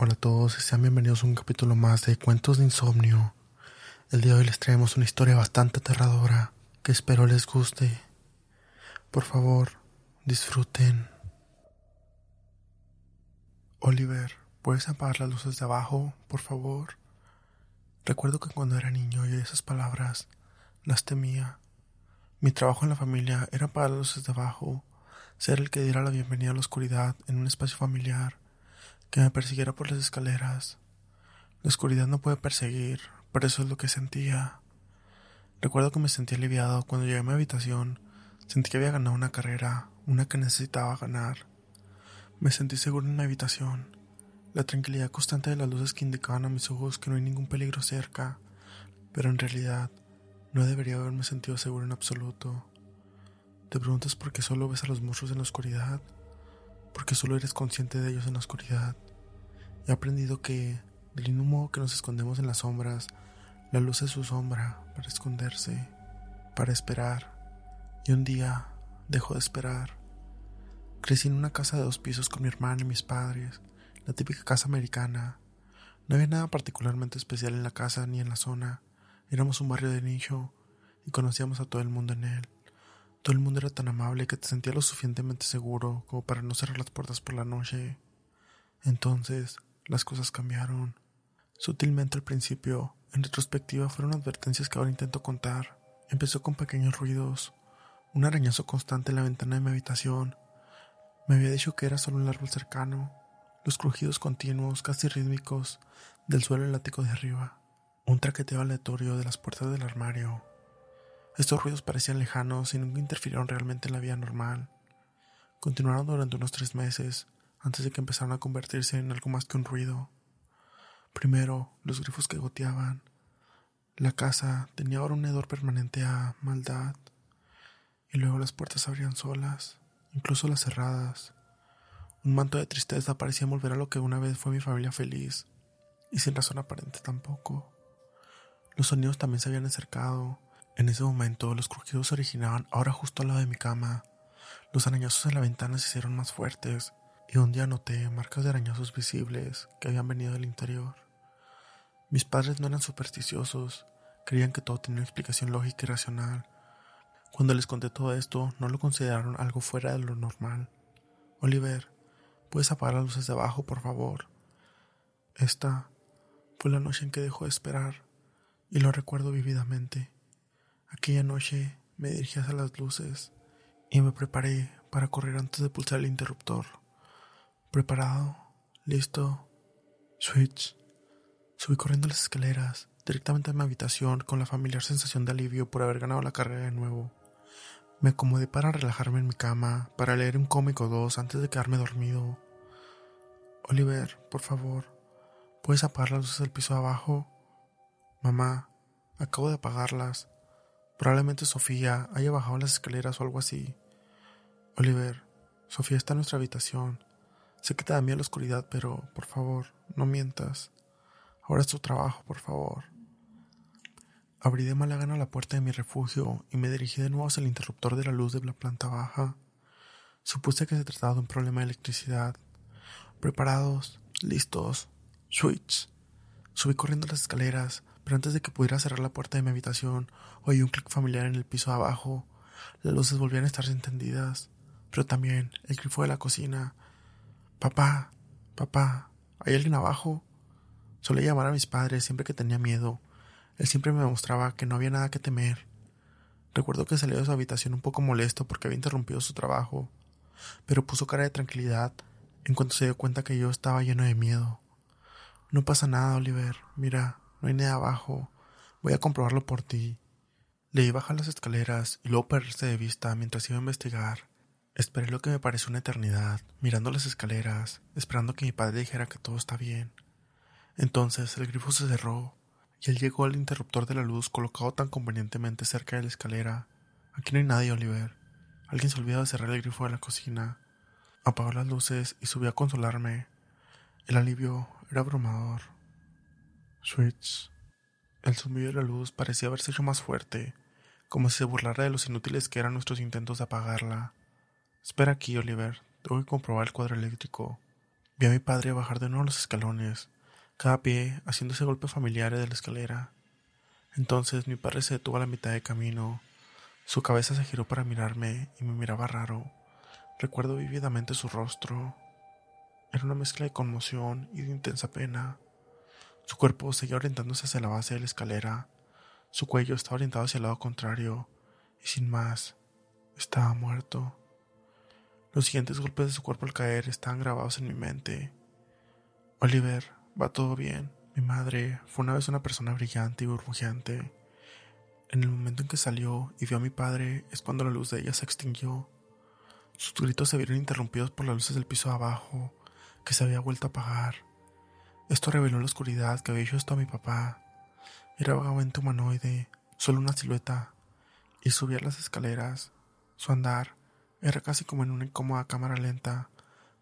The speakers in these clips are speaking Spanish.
Hola a todos y sean bienvenidos a un capítulo más de Cuentos de Insomnio. El día de hoy les traemos una historia bastante aterradora que espero les guste. Por favor, disfruten. Oliver, ¿puedes apagar las luces de abajo, por favor? Recuerdo que cuando era niño y esas palabras las temía. Mi trabajo en la familia era apagar las luces de abajo, ser el que diera la bienvenida a la oscuridad en un espacio familiar que me persiguiera por las escaleras. La oscuridad no puede perseguir, pero eso es lo que sentía. Recuerdo que me sentí aliviado cuando llegué a mi habitación. Sentí que había ganado una carrera, una que necesitaba ganar. Me sentí seguro en mi habitación. La tranquilidad constante de las luces que indicaban a mis ojos que no hay ningún peligro cerca, pero en realidad no debería haberme sentido seguro en absoluto. Te preguntas por qué solo ves a los monstruos en la oscuridad porque solo eres consciente de ellos en la oscuridad. He aprendido que, del modo que nos escondemos en las sombras, la luz es su sombra para esconderse, para esperar. Y un día dejó de esperar. Crecí en una casa de dos pisos con mi hermana y mis padres, la típica casa americana. No había nada particularmente especial en la casa ni en la zona. Éramos un barrio de nicho y conocíamos a todo el mundo en él. Todo el mundo era tan amable que te sentía lo suficientemente seguro como para no cerrar las puertas por la noche. Entonces, las cosas cambiaron. Sutilmente al principio, en retrospectiva fueron advertencias que ahora intento contar. Empezó con pequeños ruidos, un arañazo constante en la ventana de mi habitación. Me había dicho que era solo un árbol cercano, los crujidos continuos, casi rítmicos, del suelo el ático de arriba, un traqueteo aleatorio de las puertas del armario, estos ruidos parecían lejanos y nunca interfirieron realmente en la vida normal. Continuaron durante unos tres meses, antes de que empezaran a convertirse en algo más que un ruido. Primero, los grifos que goteaban. La casa tenía ahora un hedor permanente a maldad. Y luego las puertas abrían solas, incluso las cerradas. Un manto de tristeza parecía volver a lo que una vez fue mi familia feliz, y sin razón aparente tampoco. Los sonidos también se habían acercado, en ese momento los crujidos se originaban ahora justo al lado de mi cama. Los arañazos en la ventana se hicieron más fuertes y un día noté marcas de arañazos visibles que habían venido del interior. Mis padres no eran supersticiosos, creían que todo tenía una explicación lógica y racional. Cuando les conté todo esto, no lo consideraron algo fuera de lo normal. Oliver, ¿puedes apagar las luces de abajo, por favor? Esta fue la noche en que dejó de esperar, y lo recuerdo vividamente. Aquella noche me dirigí hacia las luces y me preparé para correr antes de pulsar el interruptor. Preparado, listo, switch. Subí corriendo las escaleras, directamente a mi habitación con la familiar sensación de alivio por haber ganado la carrera de nuevo. Me acomodé para relajarme en mi cama, para leer un cómic o dos antes de quedarme dormido. Oliver, por favor, ¿puedes apagar las luces del piso abajo? Mamá, acabo de apagarlas. Probablemente Sofía haya bajado las escaleras o algo así. Oliver, Sofía está en nuestra habitación. Sé que te da miedo la oscuridad, pero por favor, no mientas. Ahora es tu trabajo, por favor. Abrí de mala gana la puerta de mi refugio y me dirigí de nuevo hacia el interruptor de la luz de la planta baja. Supuse que se trataba de un problema de electricidad. Preparados, listos, switch. Subí corriendo las escaleras, pero antes de que pudiera cerrar la puerta de mi habitación, oí un clic familiar en el piso de abajo. Las luces volvían a estar encendidas, pero también el grifo de la cocina. Papá, papá, ¿hay alguien abajo? Solía llamar a mis padres siempre que tenía miedo. Él siempre me mostraba que no había nada que temer. Recuerdo que salió de su habitación un poco molesto porque había interrumpido su trabajo, pero puso cara de tranquilidad en cuanto se dio cuenta que yo estaba lleno de miedo. No pasa nada, Oliver. Mira, no hay nada abajo. Voy a comprobarlo por ti. Leí bajar las escaleras y luego perderse de vista mientras iba a investigar. Esperé lo que me pareció una eternidad, mirando las escaleras, esperando que mi padre dijera que todo está bien. Entonces el grifo se cerró y él llegó al interruptor de la luz colocado tan convenientemente cerca de la escalera. Aquí no hay nadie, Oliver. Alguien se olvidó de cerrar el grifo de la cocina. Apagó las luces y subió a consolarme. El alivio era abrumador. Switch. El zumbido de la luz parecía haberse hecho más fuerte, como si se burlara de los inútiles que eran nuestros intentos de apagarla. Espera aquí, Oliver. Tengo que comprobar el cuadro eléctrico. Vi a mi padre bajar de nuevo los escalones, cada pie haciendo ese golpe familiar de la escalera. Entonces mi padre se detuvo a la mitad de camino. Su cabeza se giró para mirarme y me miraba raro. Recuerdo vívidamente su rostro. Era una mezcla de conmoción y de intensa pena. Su cuerpo seguía orientándose hacia la base de la escalera. Su cuello estaba orientado hacia el lado contrario. Y sin más, estaba muerto. Los siguientes golpes de su cuerpo al caer estaban grabados en mi mente. Oliver, va todo bien. Mi madre fue una vez una persona brillante y burbujeante. En el momento en que salió y vio a mi padre es cuando la luz de ella se extinguió. Sus gritos se vieron interrumpidos por las luces del piso abajo, que se había vuelto a apagar. Esto reveló la oscuridad que había hecho esto a mi papá. Era vagamente humanoide, solo una silueta, y subía las escaleras. Su andar era casi como en una incómoda cámara lenta,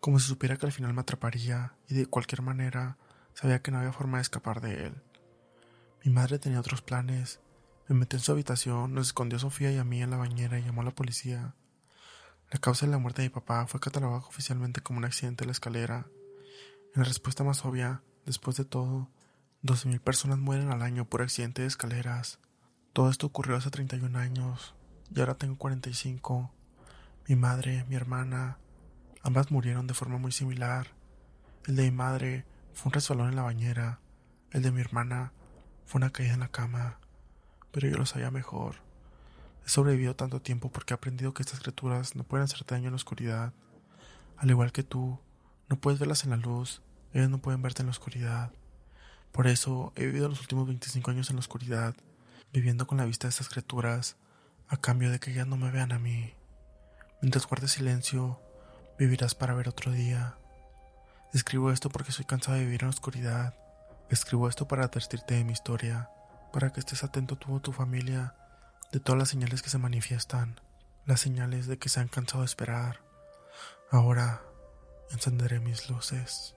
como si supiera que al final me atraparía y de cualquier manera sabía que no había forma de escapar de él. Mi madre tenía otros planes. Me metió en su habitación, nos escondió a Sofía y a mí en la bañera y llamó a la policía. La causa de la muerte de mi papá fue catalogada oficialmente como un accidente de la escalera. En la respuesta más obvia, después de todo, 12.000 personas mueren al año por accidente de escaleras. Todo esto ocurrió hace 31 años y ahora tengo 45. Mi madre, mi hermana, ambas murieron de forma muy similar. El de mi madre fue un resbalón en la bañera, el de mi hermana fue una caída en la cama, pero yo lo sabía mejor. He sobrevivido tanto tiempo porque he aprendido que estas criaturas no pueden hacerte daño en la oscuridad. Al igual que tú, no puedes verlas en la luz, ellas no pueden verte en la oscuridad. Por eso he vivido los últimos 25 años en la oscuridad, viviendo con la vista de estas criaturas, a cambio de que ellas no me vean a mí. Mientras guardes silencio, vivirás para ver otro día. Escribo esto porque soy cansado de vivir en la oscuridad. Escribo esto para advertirte de mi historia, para que estés atento tú o tu familia de todas las señales que se manifiestan, las señales de que se han cansado de esperar. Ahora encenderé mis luces.